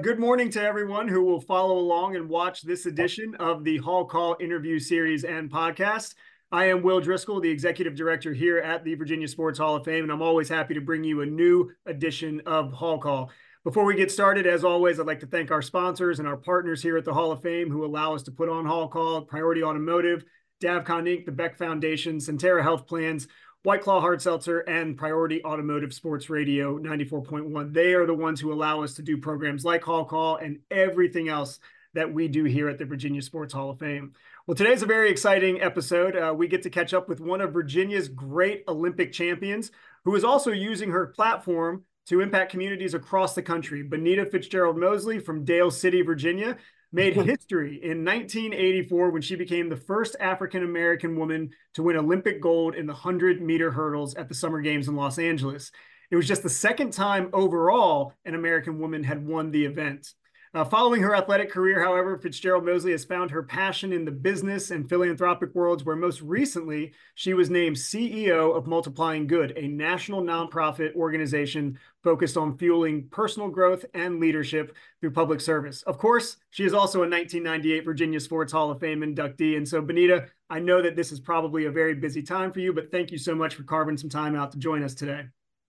Good morning to everyone who will follow along and watch this edition of the Hall Call interview series and podcast. I am Will Driscoll, the executive director here at the Virginia Sports Hall of Fame, and I'm always happy to bring you a new edition of Hall Call. Before we get started, as always, I'd like to thank our sponsors and our partners here at the Hall of Fame who allow us to put on Hall Call, Priority Automotive, Davcon Inc., the Beck Foundation, Sentara Health Plans, White Claw Hard Seltzer, and Priority Automotive Sports Radio 94.1. They are the ones who allow us to do programs like Hall Call and everything else that we do here at the Virginia Sports Hall of Fame. Well, today's a very exciting episode. Uh, we get to catch up with one of Virginia's great Olympic champions who is also using her platform to impact communities across the country. Benita Fitzgerald Mosley from Dale City, Virginia, made history in 1984 when she became the first African American woman to win Olympic gold in the 100 meter hurdles at the Summer Games in Los Angeles. It was just the second time overall an American woman had won the event. Uh, following her athletic career, however, Fitzgerald Mosley has found her passion in the business and philanthropic worlds, where most recently she was named CEO of Multiplying Good, a national nonprofit organization focused on fueling personal growth and leadership through public service. Of course, she is also a 1998 Virginia Sports Hall of Fame inductee. And so, Benita, I know that this is probably a very busy time for you, but thank you so much for carving some time out to join us today.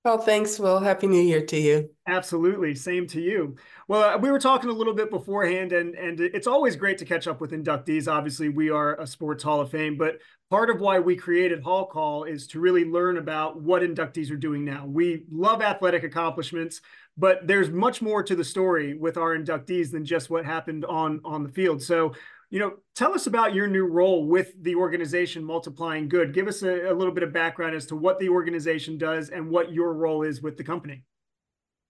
Well, thanks, Will. Happy New Year to you. Absolutely. Same to you. Well, uh, we were talking a little bit beforehand, and, and it's always great to catch up with inductees. Obviously, we are a Sports Hall of Fame, but part of why we created Hall Call is to really learn about what inductees are doing now. We love athletic accomplishments, but there's much more to the story with our inductees than just what happened on, on the field. So you know, tell us about your new role with the organization Multiplying Good. Give us a, a, little bit of background as to what the organization does and what your role is with the company.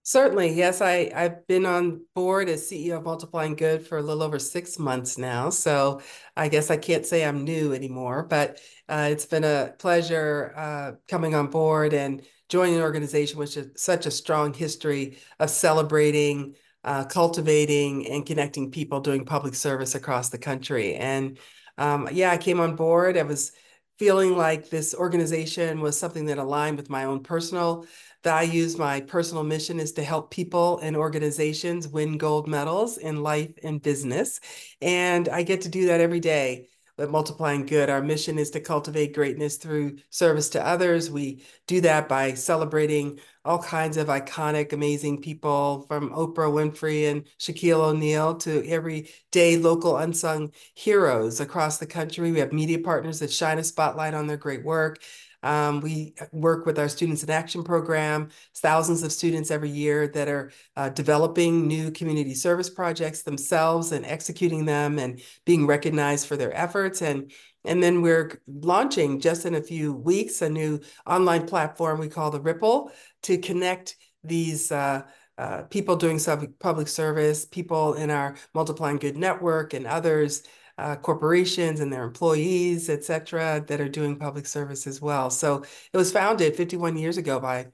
Certainly, yes. I, I've been on board as CEO of Multiplying Good for a little over six months now. So I guess I can't say I'm new anymore, but uh, it's been a pleasure uh, coming on board and joining an organization which has such a strong history of celebrating uh, cultivating and connecting people doing public service across the country. And um, yeah, I came on board. I was feeling like this organization was something that aligned with my own personal values. My personal mission is to help people and organizations win gold medals in life and business. And I get to do that every day but multiplying good. Our mission is to cultivate greatness through service to others. We do that by celebrating all kinds of iconic, amazing people from Oprah Winfrey and Shaquille O'Neal to everyday local unsung heroes across the country. We have media partners that shine a spotlight on their great work. Um, we work with our Students in Action program, thousands of students every year that are uh, developing new community service projects themselves and executing them and being recognized for their efforts. And, and then we're launching just in a few weeks a new online platform we call the Ripple to connect these uh, uh, people doing public service, people in our Multiplying Good network, and others uh, corporations and their employees, et cetera, that are doing public service as well. So it was founded 51 years ago by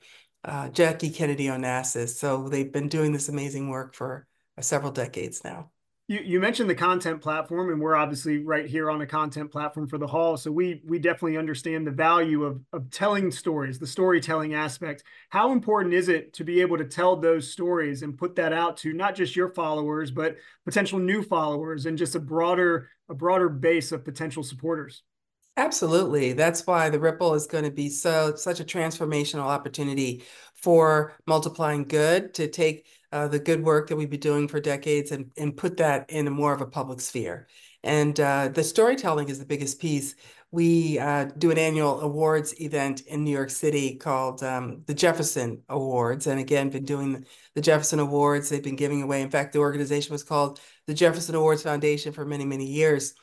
uh, Jackie Kennedy Onassis. So they've been doing this amazing work for uh, several decades now. You, you mentioned the content platform, and we're obviously right here on a content platform for the hall. So we we definitely understand the value of of telling stories, the storytelling aspect. How important is it to be able to tell those stories and put that out to not just your followers, but potential new followers and just a broader a broader base of potential supporters? Absolutely. That's why the Ripple is going to be so such a transformational opportunity for multiplying good to take uh, the good work that we've been doing for decades and, and put that in a more of a public sphere. And uh, the storytelling is the biggest piece. We uh, do an annual awards event in New York City called um, the Jefferson Awards. And again, been doing the Jefferson Awards. They've been giving away. In fact, the organization was called the Jefferson Awards Foundation for many, many years.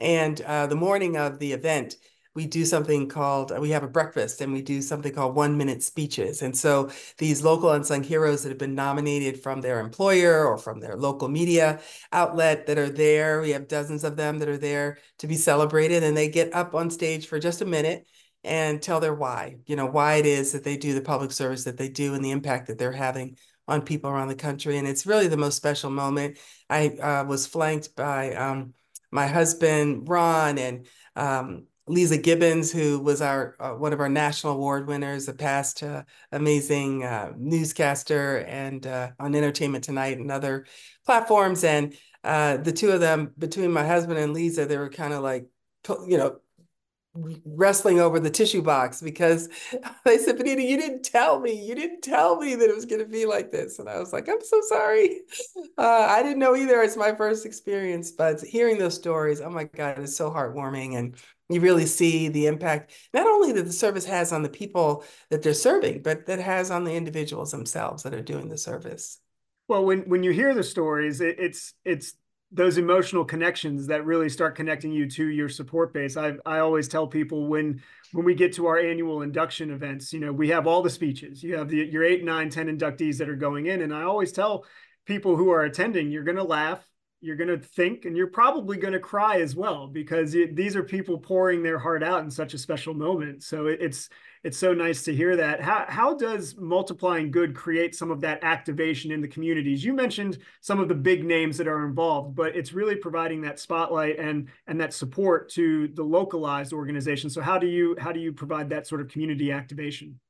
And uh, the morning of the event, we do something called we have a breakfast and we do something called one minute speeches. And so these local unsung heroes that have been nominated from their employer or from their local media outlet that are there we have dozens of them that are there to be celebrated and they get up on stage for just a minute and tell their why you know why it is that they do the public service that they do and the impact that they're having on people around the country. And it's really the most special moment. I uh, was flanked by um, my husband ron and um, Leeza Gibbons, who was our uh, one of our national award winners, a past uh, amazing uh, newscaster and uh, on Entertainment Tonight and other platforms. And uh, the two of them, between my husband and Leeza, they were kind of like, you know, wrestling over the tissue box because they said, Benita, you didn't tell me. You didn't tell me that it was going to be like this. And I was like, I'm so sorry. Uh, I didn't know either. It's my first experience, but hearing those stories, oh my God, it's so heartwarming. And you really see the impact, not only that the service has on the people that they're serving, but that has on the individuals themselves that are doing the service. Well, when when you hear the stories, it, it's it's those emotional connections that really start connecting you to your support base. I I always tell people when when we get to our annual induction events, you know, we have all the speeches. You have the, your eight, nine, ten inductees that are going in, and I always tell people who are attending, you're going to laugh, you're going to think, and you're probably going to cry as well because it, these are people pouring their heart out in such a special moment. So it, it's it's so nice to hear that. How, how does multiplying good create some of that activation in the communities? You mentioned some of the big names that are involved, but it's really providing that spotlight and and that support to the localized organization. So how do you how do you provide that sort of community activation?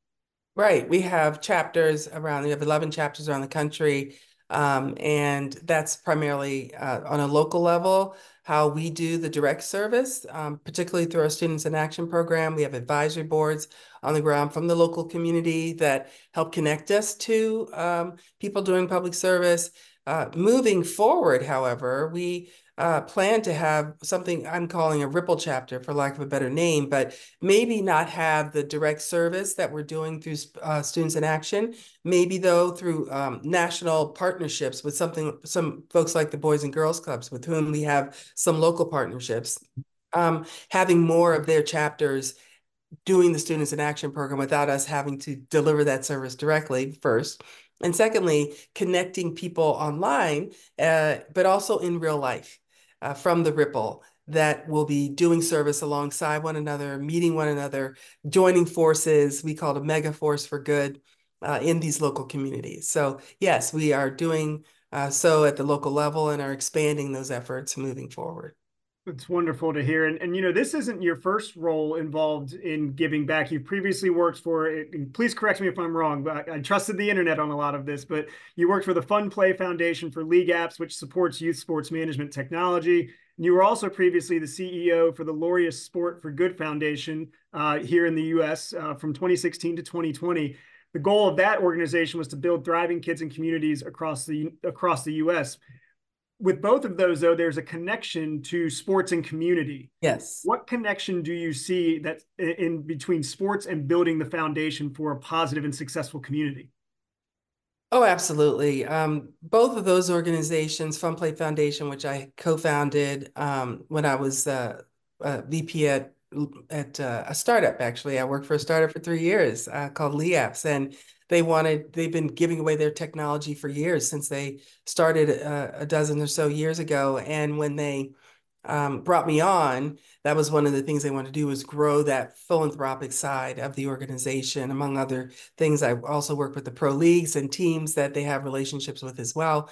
Right. We have chapters around, we have 11 chapters around the country. Um, and that's primarily uh, on a local level how we do the direct service, um, particularly through our Students in Action program. We have advisory boards on the ground from the local community that help connect us to um, people doing public service. Uh, moving forward, however, we uh, plan to have something I'm calling a ripple chapter, for lack of a better name, but maybe not have the direct service that we're doing through uh, Students in Action. Maybe though through um, national partnerships with something, some folks like the Boys and Girls Clubs, with whom we have some local partnerships. Um, having more of their chapters doing the Students in Action program without us having to deliver that service directly first. And secondly, connecting people online, uh, but also in real life uh, from the Ripple that will be doing service alongside one another, meeting one another, joining forces. We call it a mega force for good uh, in these local communities. So yes, we are doing uh, so at the local level and are expanding those efforts moving forward. It's wonderful to hear. And, and you know, this isn't your first role involved in giving back. You've previously worked for, please correct me if I'm wrong, but I trusted the internet on a lot of this, but you worked for the FundPlay Foundation for LeagueApps, which supports youth sports management technology. And you were also previously the CEO for the Laureus Sport for Good Foundation uh, here in the US uh, from 2016 to 2020. The goal of that organization was to build thriving kids and communities across the across the US with both of those though there's a connection to sports and community. Yes. What connection do you see that in between sports and building the foundation for a positive and successful community? Oh absolutely. Um, both of those organizations FundPlay foundation which i co-founded um, when i was uh, vp at at uh, a startup actually. I worked for a startup for three years uh, called LeagueApps. And they wanted they've been giving away their technology for years since they started a, uh, a dozen or so years ago. And when they um, brought me on that was one of the things they wanted to do was grow that philanthropic side of the organization among other things. I also work with the pro leagues and teams that they have relationships with as well.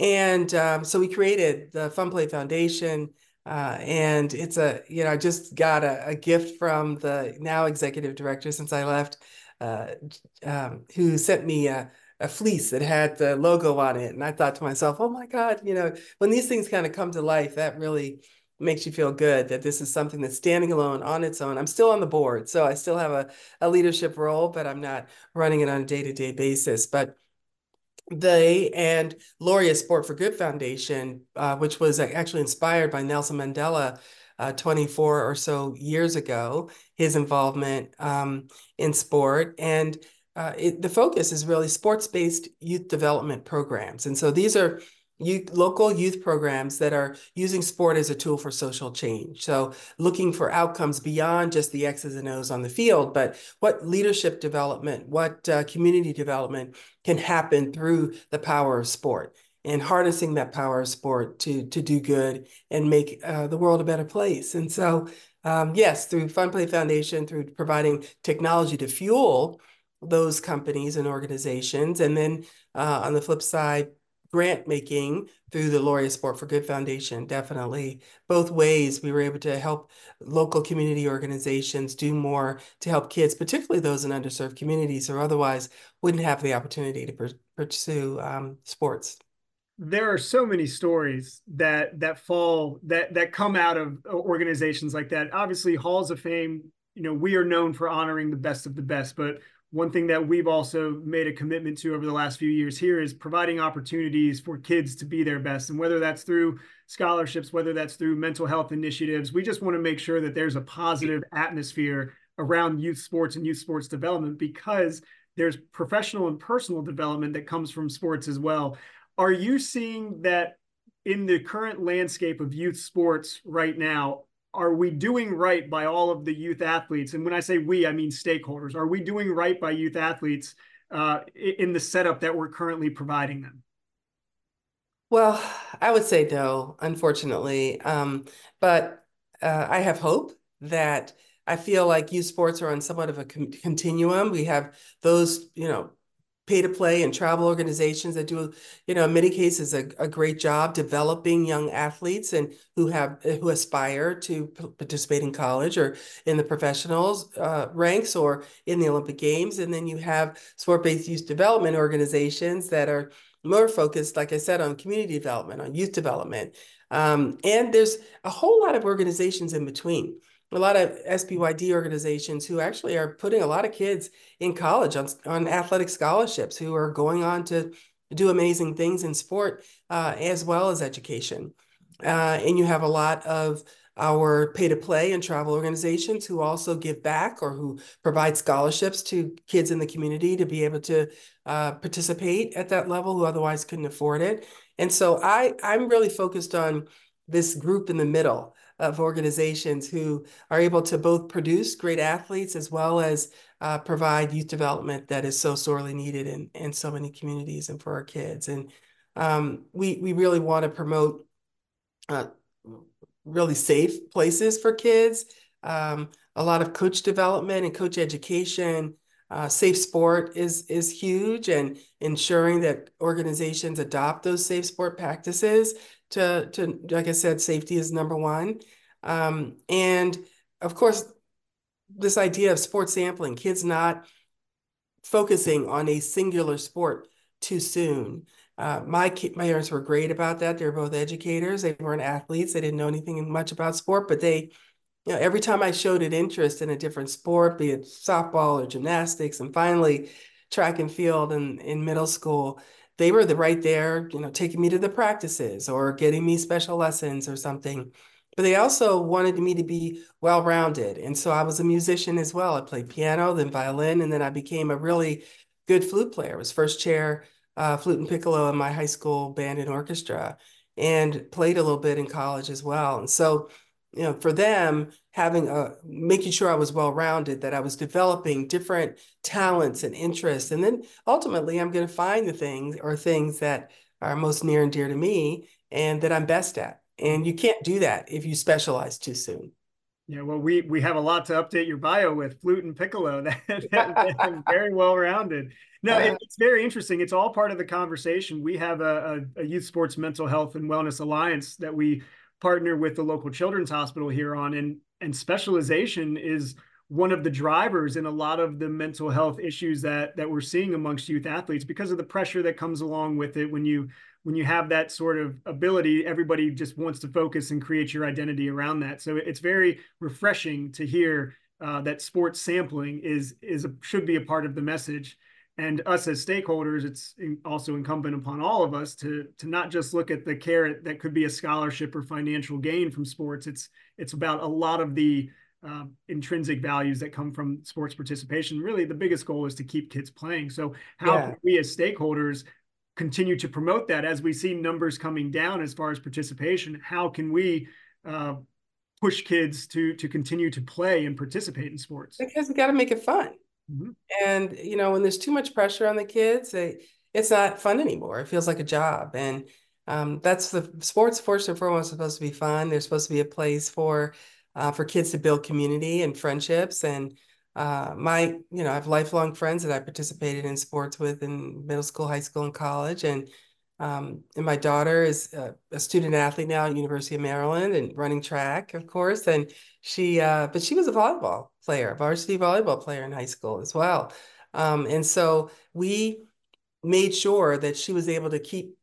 And um, so we created the FundPlay foundation uh, and it's a you know i just got a, a gift from the now executive director since i left uh, um, who sent me a, a fleece that had the logo on it. And I thought to myself, oh my God, you know, when these things kind of come to life, that really makes you feel good that this is something that's standing alone on its own. I'm still on the board, so I still have a, a leadership role, but I'm not running it on a day-to-day basis. But they and Laureus Sport for Good Foundation, uh, which was actually inspired by Nelson Mandela, uh, 24 or so years ago, his involvement um, in sport. And uh, it, the focus is really sports-based youth development programs. And so these are youth, local youth programs that are using sport as a tool for social change. So looking for outcomes beyond just the X's and O's on the field, but what leadership development, what uh, community development can happen through the power of sport and harnessing that power of sport to to do good and make uh, the world a better place. And so, um, yes, through FundPlay Foundation, through providing technology to fuel those companies and organizations, and then uh, on the flip side, grant making through the Laureus Sport for Good Foundation. Definitely, both ways we were able to help local community organizations do more to help kids, particularly those in underserved communities, who otherwise wouldn't have the opportunity to pursue um, sports there are so many stories that that fall that that come out of uh, organizations like that. Obviously halls of fame you know we are known for honoring the best of the best but one thing that we've also made a commitment to over the last few years here is providing opportunities for kids to be their best. And whether that's through scholarships whether that's through mental health initiatives we just want to make sure that there's a positive atmosphere around youth sports and youth sports development because there's professional and personal development that comes from sports as well are you seeing that in the current landscape of youth sports right now are we doing right by all of the youth athletes? And when i say we i mean stakeholders. Are we doing right by youth athletes uh, in the setup that we're currently providing them? Well i would say no unfortunately. Um, but uh, i have hope that i feel like youth sports are on somewhat of a continuum. We have those you know pay to play and travel organizations that do, you know, in many cases a, a great job developing young athletes and who have who aspire to participate in college or in the professionals uh, ranks or in the Olympic Games. And then you have sport-based youth development organizations that are more focused, like I said, on community development, on youth development. Um, and there's a whole lot of organizations in between a lot of SBYD organizations who actually are putting a lot of kids in college on, on athletic scholarships who are going on to do amazing things in sport uh, as well as education. Uh, and you have a lot of our pay to play and travel organizations who also give back or who provide scholarships to kids in the community to be able to uh, participate at that level who otherwise couldn't afford it. And so I, I'm really focused on this group in the middle of organizations who are able to both produce great athletes as well as uh, provide youth development that is so sorely needed in, in so many communities and for our kids. And um, we, we really want to promote uh, really safe places for kids, um, a lot of coach development and coach education. Uh, safe sport is is huge and ensuring that organizations adopt those safe sport practices to, to like I said, safety is number one. Um, and of course, this idea of sports sampling, kids not focusing on a singular sport too soon. Uh, my my parents were great about that. They were both educators. They weren't athletes. They didn't know anything much about sport, but they, you know, every time I showed an interest in a different sport, be it softball or gymnastics, and finally track and field in, in middle school, they were the right there, you know, taking me to the practices or getting me special lessons or something. But they also wanted me to be well-rounded. And so I was a musician as well. I played piano, then violin, and then I became a really good flute player. I was first chair uh, flute and piccolo in my high school band and orchestra and played a little bit in college as well. And so you know, for them, having a making sure I was well rounded, that I was developing different talents and interests, and then ultimately, I'm going to find the things or things that are most near and dear to me and that I'm best at. And you can't do that if you specialize too soon. Yeah, well, we we have a lot to update your bio with flute and piccolo. That, that, that very well rounded. No, it, it's very interesting. It's all part of the conversation. We have a, a, a youth sports mental health and wellness alliance that we partner with the local children's hospital here on and and specialization is one of the drivers in a lot of the mental health issues that that we're seeing amongst youth athletes because of the pressure that comes along with it. When you when you have that sort of ability everybody just wants to focus and create your identity around that. So it's very refreshing to hear uh, that sports sampling is is a, should be a part of the message and us as stakeholders it's also incumbent upon all of us to to not just look at the carrot that could be a scholarship or financial gain from sports. It's it's about a lot of the uh, intrinsic values that come from sports participation. Really the biggest goal is to keep kids playing. So how yeah. can we as stakeholders continue to promote that? As we see numbers coming down as far as participation how can we uh, push kids to to continue to play and participate in sports? Because we got to make it fun Mm-hmm. And you know, when there's too much pressure on the kids, it's not fun anymore. It feels like a job, and um, that's the sports. First and foremost, supposed to be fun. There's supposed to be a place for uh, for kids to build community and friendships. And uh, my, you know, I have lifelong friends that I participated in sports with in middle school, high school, and college, and Um, and my daughter is a, a, student athlete now at University of Maryland and running track, of course. And she, uh, but she was a volleyball player, a varsity volleyball player in high school as well. Um, and so we made sure that she was able to keep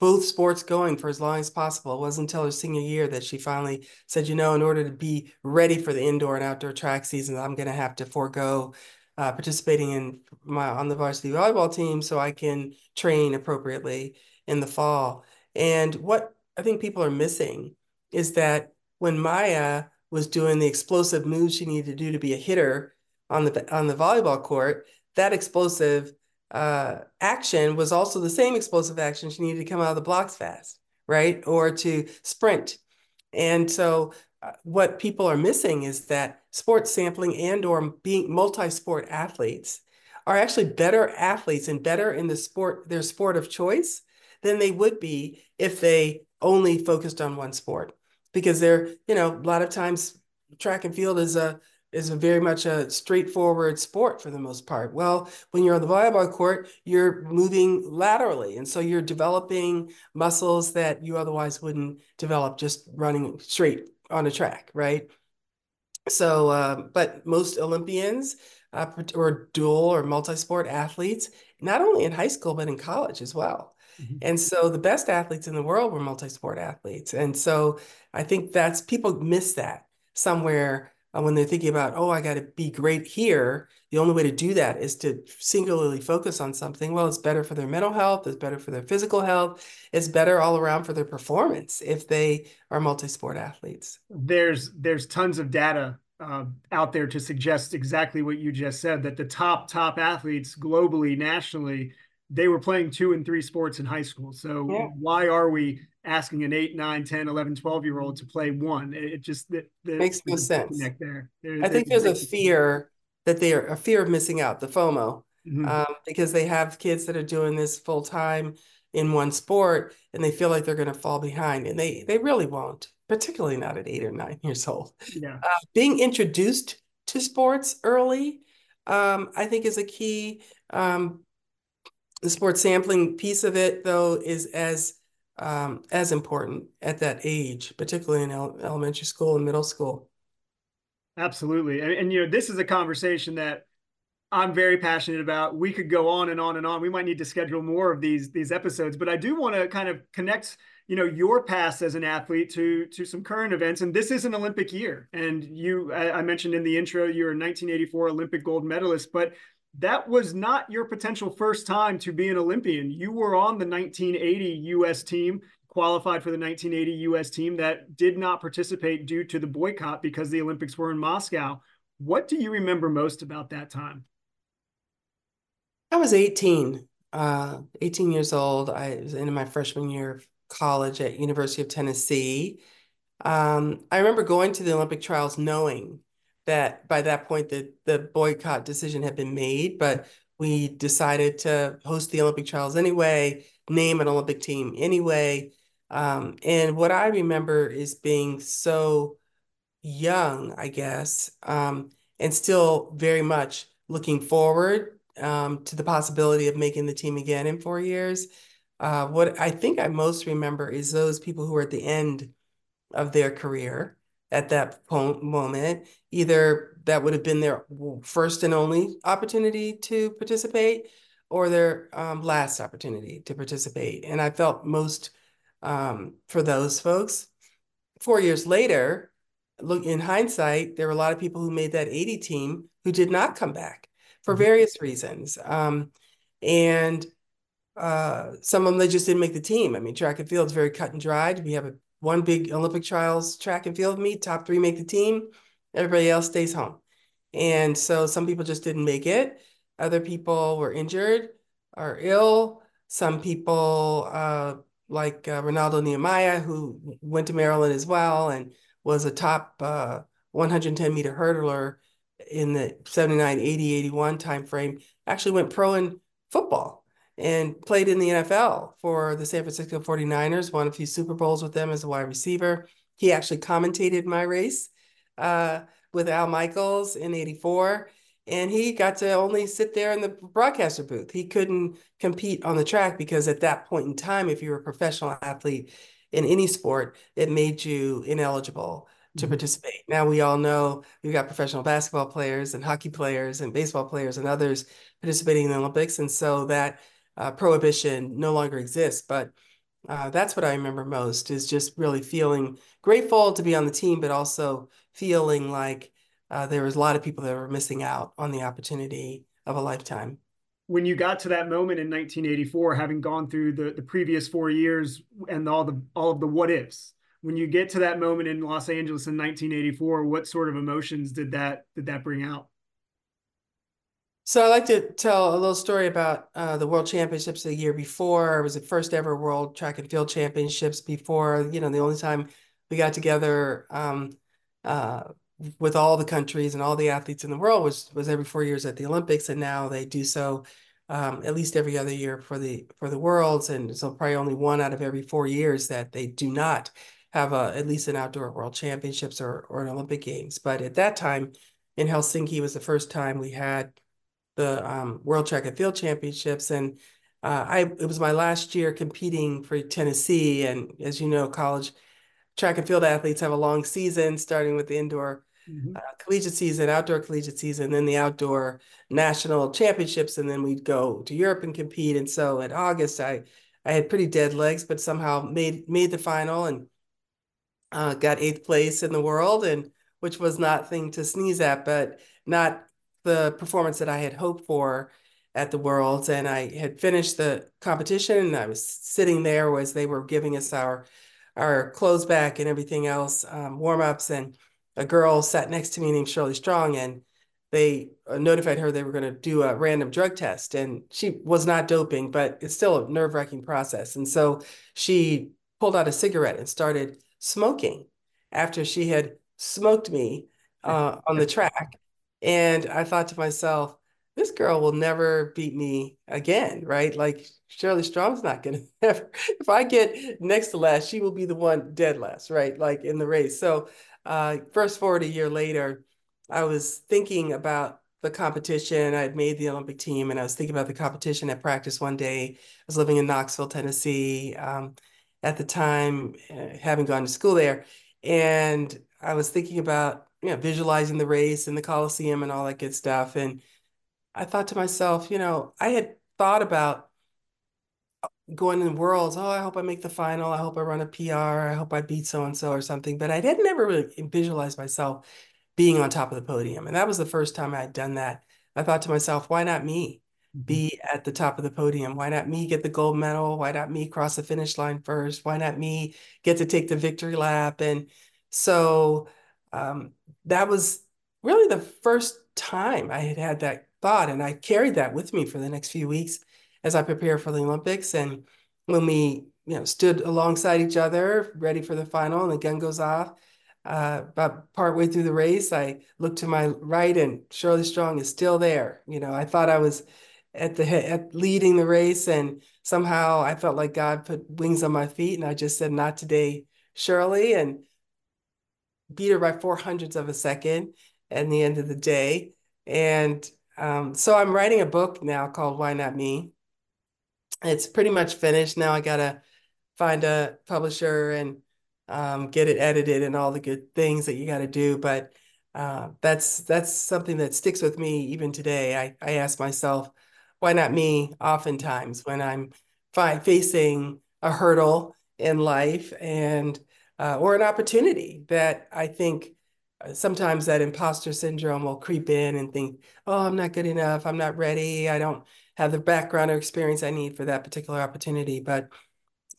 both sports going for as long as possible. It wasn't until her senior year that she finally said, you know, in order to be ready for the indoor and outdoor track season, I'm going to have to forego uh, participating in my on the varsity volleyball team so I can train appropriately in the fall. And what I think people are missing is that when Maya was doing the explosive moves she needed to do to be a hitter on the on the volleyball court, that explosive uh, action was also the same explosive action she needed to come out of the blocks fast, right? Or to sprint. And so uh, what people are missing is that sports sampling and or being multi-sport athletes are actually better athletes and better in the sport, their sport of choice than they would be if they only focused on one sport. Because they're, you know, a lot of times track and field is a is a very much a straightforward sport for the most part. Well, when you're on the volleyball court, you're moving laterally. And so you're developing muscles that you otherwise wouldn't develop just running straight on a track, right? So, uh, but most Olympians uh, or dual or multi-sport athletes, not only in high school, but in college as well. Mm-hmm. And so the best athletes in the world were multi-sport athletes. And so I think that's people miss that somewhere uh, when they're thinking about, oh, I got to be great here, the only way to do that is to singularly focus on something. Well, it's better for their mental health, it's better for their physical health, it's better all around for their performance if they are multi-sport athletes. There's there's tons of data uh, out there to suggest exactly what you just said that the top top athletes globally, nationally, they were playing two and three sports in high school. So yeah. why are we asking an 8 9 10 11 12 year old to play one it, just makes no sense there, there i think there's a fear that they are a fear of missing out the fomo mm-hmm. um, because they have kids that are doing this full time in one sport and they feel like they're going to fall behind and they they really won't particularly not at eight or nine years old yeah uh, being introduced to sports early um, i think is a key um, the sports sampling piece of it though is as um, as important at that age, particularly in elementary school and middle school. Absolutely. And, and, you know, this is a conversation that I'm very passionate about. We could go on and on and on. We might need to schedule more of these these episodes, but I do want to kind of connect, you know, your past as an athlete to to some current events. And this is an Olympic year. And you, I, I mentioned in the intro, you're a 1984 Olympic gold medalist, but that was not your potential first time to be an Olympian. You were on the 1980 US team, qualified for the 1980 US team that did not participate due to the boycott because the Olympics were in Moscow. What do you remember most about that time? I was 18, uh, 18 years old. I was in my freshman year college at University of Tennessee. Um, I remember going to the Olympic trials knowing that by that point the the boycott decision had been made, but we decided to host the Olympic trials anyway, name an Olympic team anyway. Um, and what I remember is being so young, I guess, um, and still very much looking forward um, to the possibility of making the team again in four years. Uh, what I think I most remember is those people who were at the end of their career at that moment. Either that would have been their first and only opportunity to participate or their um, last opportunity to participate. And I felt most um, for those folks. Four years later, look in hindsight, there were a lot of people who made that 80 team who did not come back for mm-hmm. various reasons. Um, and uh, some of them they just didn't make the team. I mean, track and field is very cut and dried. We have a one big Olympic trials track and field meet, top three make the team, everybody else stays home. And so some people just didn't make it. Other people were injured or ill. Some people, uh, like uh, Renaldo Nehemiah, who went to Maryland as well and was a top uh, 110 meter hurdler in the 79, 80, 81 timeframe, actually went pro in football and played in the NFL for the San Francisco 49ers, won a few Super Bowls with them as a wide receiver. He actually commentated my race uh, with Al Michaels in 84. and he got to only sit there in the broadcaster booth. He couldn't compete on the track because at that point in time, if you were a professional athlete in any sport, it made you ineligible to mm-hmm. participate. Now we all know we've got professional basketball players and hockey players and baseball players and others participating in the Olympics, and so that uh, prohibition no longer exists. But uh, that's what I remember most is just really feeling grateful to be on the team, but also feeling like uh, there was a lot of people that were missing out on the opportunity of a lifetime. When you got to that moment in 1984, having gone through the, the previous four years and all the all of the what ifs, when you get to that moment in Los Angeles in 1984, what sort of emotions did that did that bring out? So I like to tell a little story about uh, the World Championships the year before. It was the first ever World Track and Field Championships. Before, you know, the only time we got together um, uh, with all the countries and all the athletes in the world was was every four years at the Olympics, and now they do so um, at least every other year for the for the worlds, and so probably only one out of every four years that they do not have a at least an outdoor World Championships or or an Olympic Games. But at that time in Helsinki was the first time we had the um, World Track and Field Championships, and uh, I it was my last year competing for Tennessee, and as you know, college track and field athletes have a long season starting with the indoor mm-hmm. uh, collegiate season, outdoor collegiate season, then the outdoor national championships, and then we'd go to Europe and compete. And so in August, I I had pretty dead legs, but somehow made made the final and uh, got eighth place in the world, and which was not thing to sneeze at, but not the performance that I had hoped for at the Worlds. And I had finished the competition, and I was sitting there as they were giving us our our clothes back and everything else, um, warm ups, and a girl sat next to me named Shirley Strong, and they uh, notified her they were going to do a random drug test, and she was not doping, but it's still a nerve wracking process. And so she pulled out a cigarette and started smoking after she had smoked me uh, on the track. And I thought to myself, this girl will never beat me again, right? Like Shirley Strong's not to ever. If I get next to last, she will be the one dead last, right? Like in the race. So uh, first forward a year later, I was thinking about the competition. I had made the Olympic team, and I was thinking about the competition at practice one day. I was living in Knoxville, Tennessee, um, at the time, uh, having gone to school there, and I was thinking about you know visualizing the race and the Coliseum and all that good stuff. And I thought to myself, you know, I had thought about going in the worlds. Oh, I hope I make the final. I hope I run a PR. I hope I beat so and so or something. But I didn't ever really visualize myself being on top of the podium. And that was the first time I had done that. I thought to myself, why not me mm-hmm. be at the top of the podium? Why not me get the gold medal? Why not me cross the finish line first? Why not me get to take the victory lap? And so um, that was really the first time I had had that thought. And I carried that with me for the next few weeks as I prepared for the Olympics. And when we, you know, stood alongside each other, ready for the final, and the gun goes off, uh, about partway through the race, I looked to my right, and Shirley Strong is still there. You know, I thought I was at the at leading the race, and somehow I felt like God put wings on my feet, and I just said, "Not today, Shirley," and beat her by four hundredths of a second at the end of the day. And um, so I'm writing a book now called Why Not Me, it's pretty much finished now. I gotta find a publisher and um, get it edited and all the good things that you got to do. But uh, that's that's something that sticks with me even today. I I ask myself, why not me? Oftentimes when I'm fi- facing a hurdle in life and uh, or an opportunity that I think uh, sometimes that imposter syndrome will creep in and think, oh, I'm not good enough. I'm not ready. I don't have the background or experience I need for that particular opportunity. But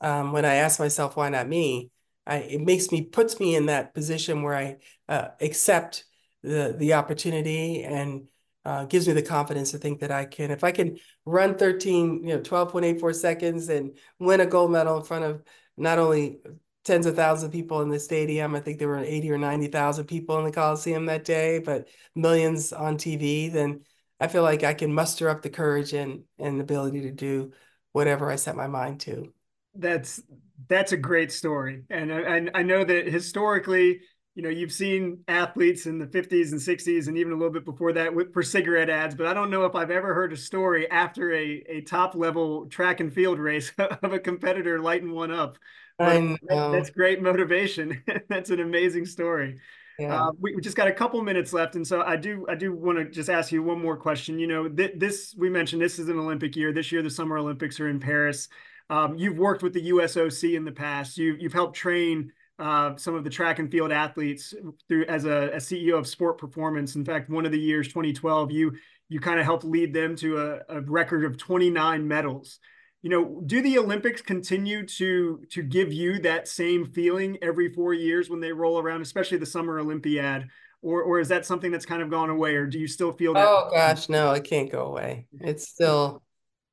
um, when I ask myself, why not me? I, it makes me puts me in that position where I uh, accept the the opportunity and uh, gives me the confidence to think that I can. If I can run 13, you know, 12.84 seconds and win a gold medal in front of not only tens of thousands of people in the stadium. I think there were 80 or 90,000 people in the Coliseum that day, but millions on TV, then I feel like I can muster up the courage and and ability to do whatever I set my mind to. That's that's a great story, and and I know that historically you know, you've seen athletes in the 50s and 60s and even a little bit before that with, for cigarette ads, but I don't know if I've ever heard a story after a, a top level track and field race of a competitor lighting one up. But that's great motivation. that's an amazing story. Yeah. Uh, we, we, just got a couple minutes left, and so I do I do want to just ask you one more question. You know, th- this we mentioned this is an Olympic year. This year, the Summer Olympics are in Paris. Um, you've worked with the USOC in the past. You you've helped train uh, some of the track and field athletes through as a, a, CEO of Sport Performance. In fact, one of the years, 2012, you you kind of helped lead them to a, a, record of 29 medals. You know, do the Olympics continue to to give you that same feeling every four years when they roll around, especially the Summer Olympiad? Or, or is that something that's kind of gone away, or do you still feel that? Oh gosh, no, it can't go away. It's still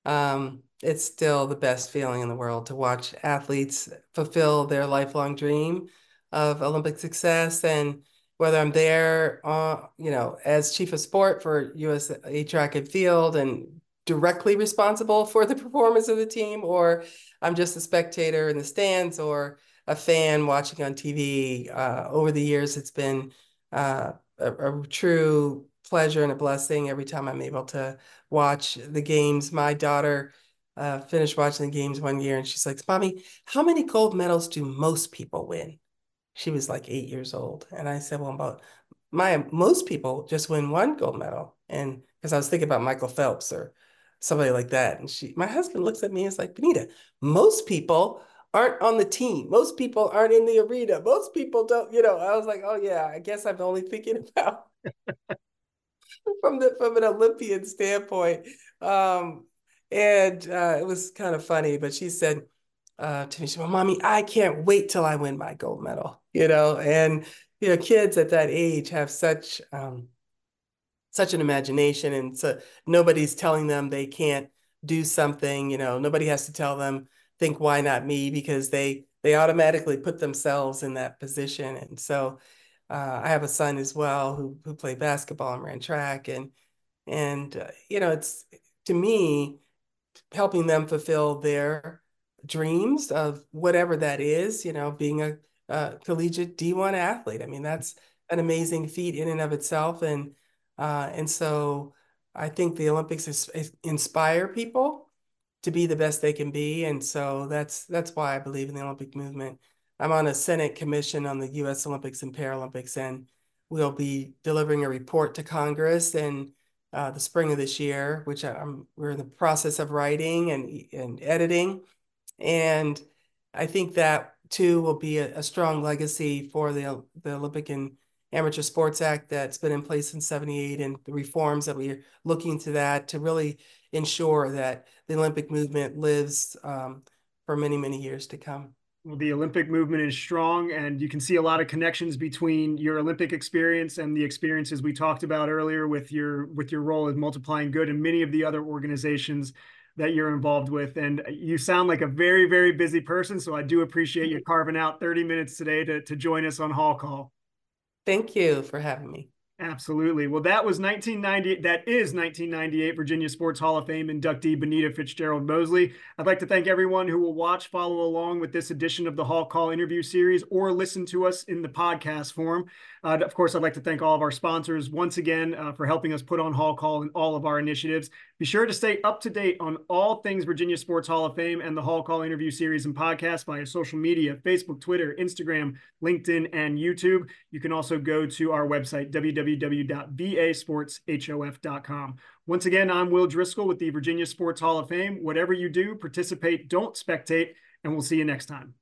um, it's still the best feeling in the world to watch athletes fulfill their lifelong dream of Olympic success. And whether I'm there, uh, you know, as chief of sport for USA track and field and directly responsible for the performance of the team, or I'm just a spectator in the stands or a fan watching on TV. Uh, over the years, it's been uh, a, a true pleasure and a blessing every time I'm able to watch the games. My daughter uh, finished watching the games one year and she's like, Mommy, how many gold medals do most people win? She was like eight years old. And I said, Well, about my most people just win one gold medal. And because I was thinking about Michael Phelps or somebody like that. And she, my husband looks at me and is like, Benita, most people aren't on the team. Most people aren't in the arena. Most people don't, you know, I was like, oh yeah, I guess I'm only thinking about from the from an Olympian standpoint. Um, and uh, it was kind of funny, but she said uh, to me, she said, mommy, I can't wait till I win my gold medal, you know, and, you know, kids at that age have such, um, such an imagination and so nobody's telling them they can't do something, you know, nobody has to tell them, think, why not me? Because they, they automatically put themselves in that position. And so uh, I have a son as well who, who played basketball and ran track and, and, uh, you know, it's, to me, helping them fulfill their dreams of whatever that is, you know, being a, a collegiate D1 athlete. I mean, that's an amazing feat in and of itself. And, uh, and so I think the Olympics is, is inspire people to be the best they can be. And so that's, that's why I believe in the Olympic movement. I'm on a Senate commission on the U.S. Olympics and Paralympics, and we'll be delivering a report to Congress in uh, the spring of this year, which I'm, we're in the process of writing and, and editing. And I think that too will be a, a strong legacy for the, the Olympic and Amateur Sports Act that's been in place since 78 and the reforms that we're looking to that to really ensure that the Olympic movement lives um, for many, many years to come. Well, the Olympic movement is strong, and you can see a lot of connections between your Olympic experience and the experiences we talked about earlier with your with your role as multiplying good and many of the other organizations that you're involved with. And you sound like a very, very busy person. So I do appreciate you carving out 30 minutes today to, to join us on Hall Call. Thank you for having me. Absolutely. Well, that was 1990. That is 1998 Virginia Sports Hall of Fame inductee Benita Fitzgerald Mosley. I'd like to thank everyone who will watch, follow along with this edition of the Hall Call interview series, or listen to us in the podcast form. Uh, of course, I'd like to thank all of our sponsors once again uh, for helping us put on Hall Call and all of our initiatives. Be sure to stay up to date on all things Virginia Sports Hall of Fame and the Hall Call interview series and podcast via social media Facebook, Twitter, Instagram, LinkedIn, and YouTube. You can also go to our website, www.vasportshof.com. Once again, I'm Will Driscoll with the Virginia Sports Hall of Fame. Whatever you do, participate, don't spectate, and we'll see you next time.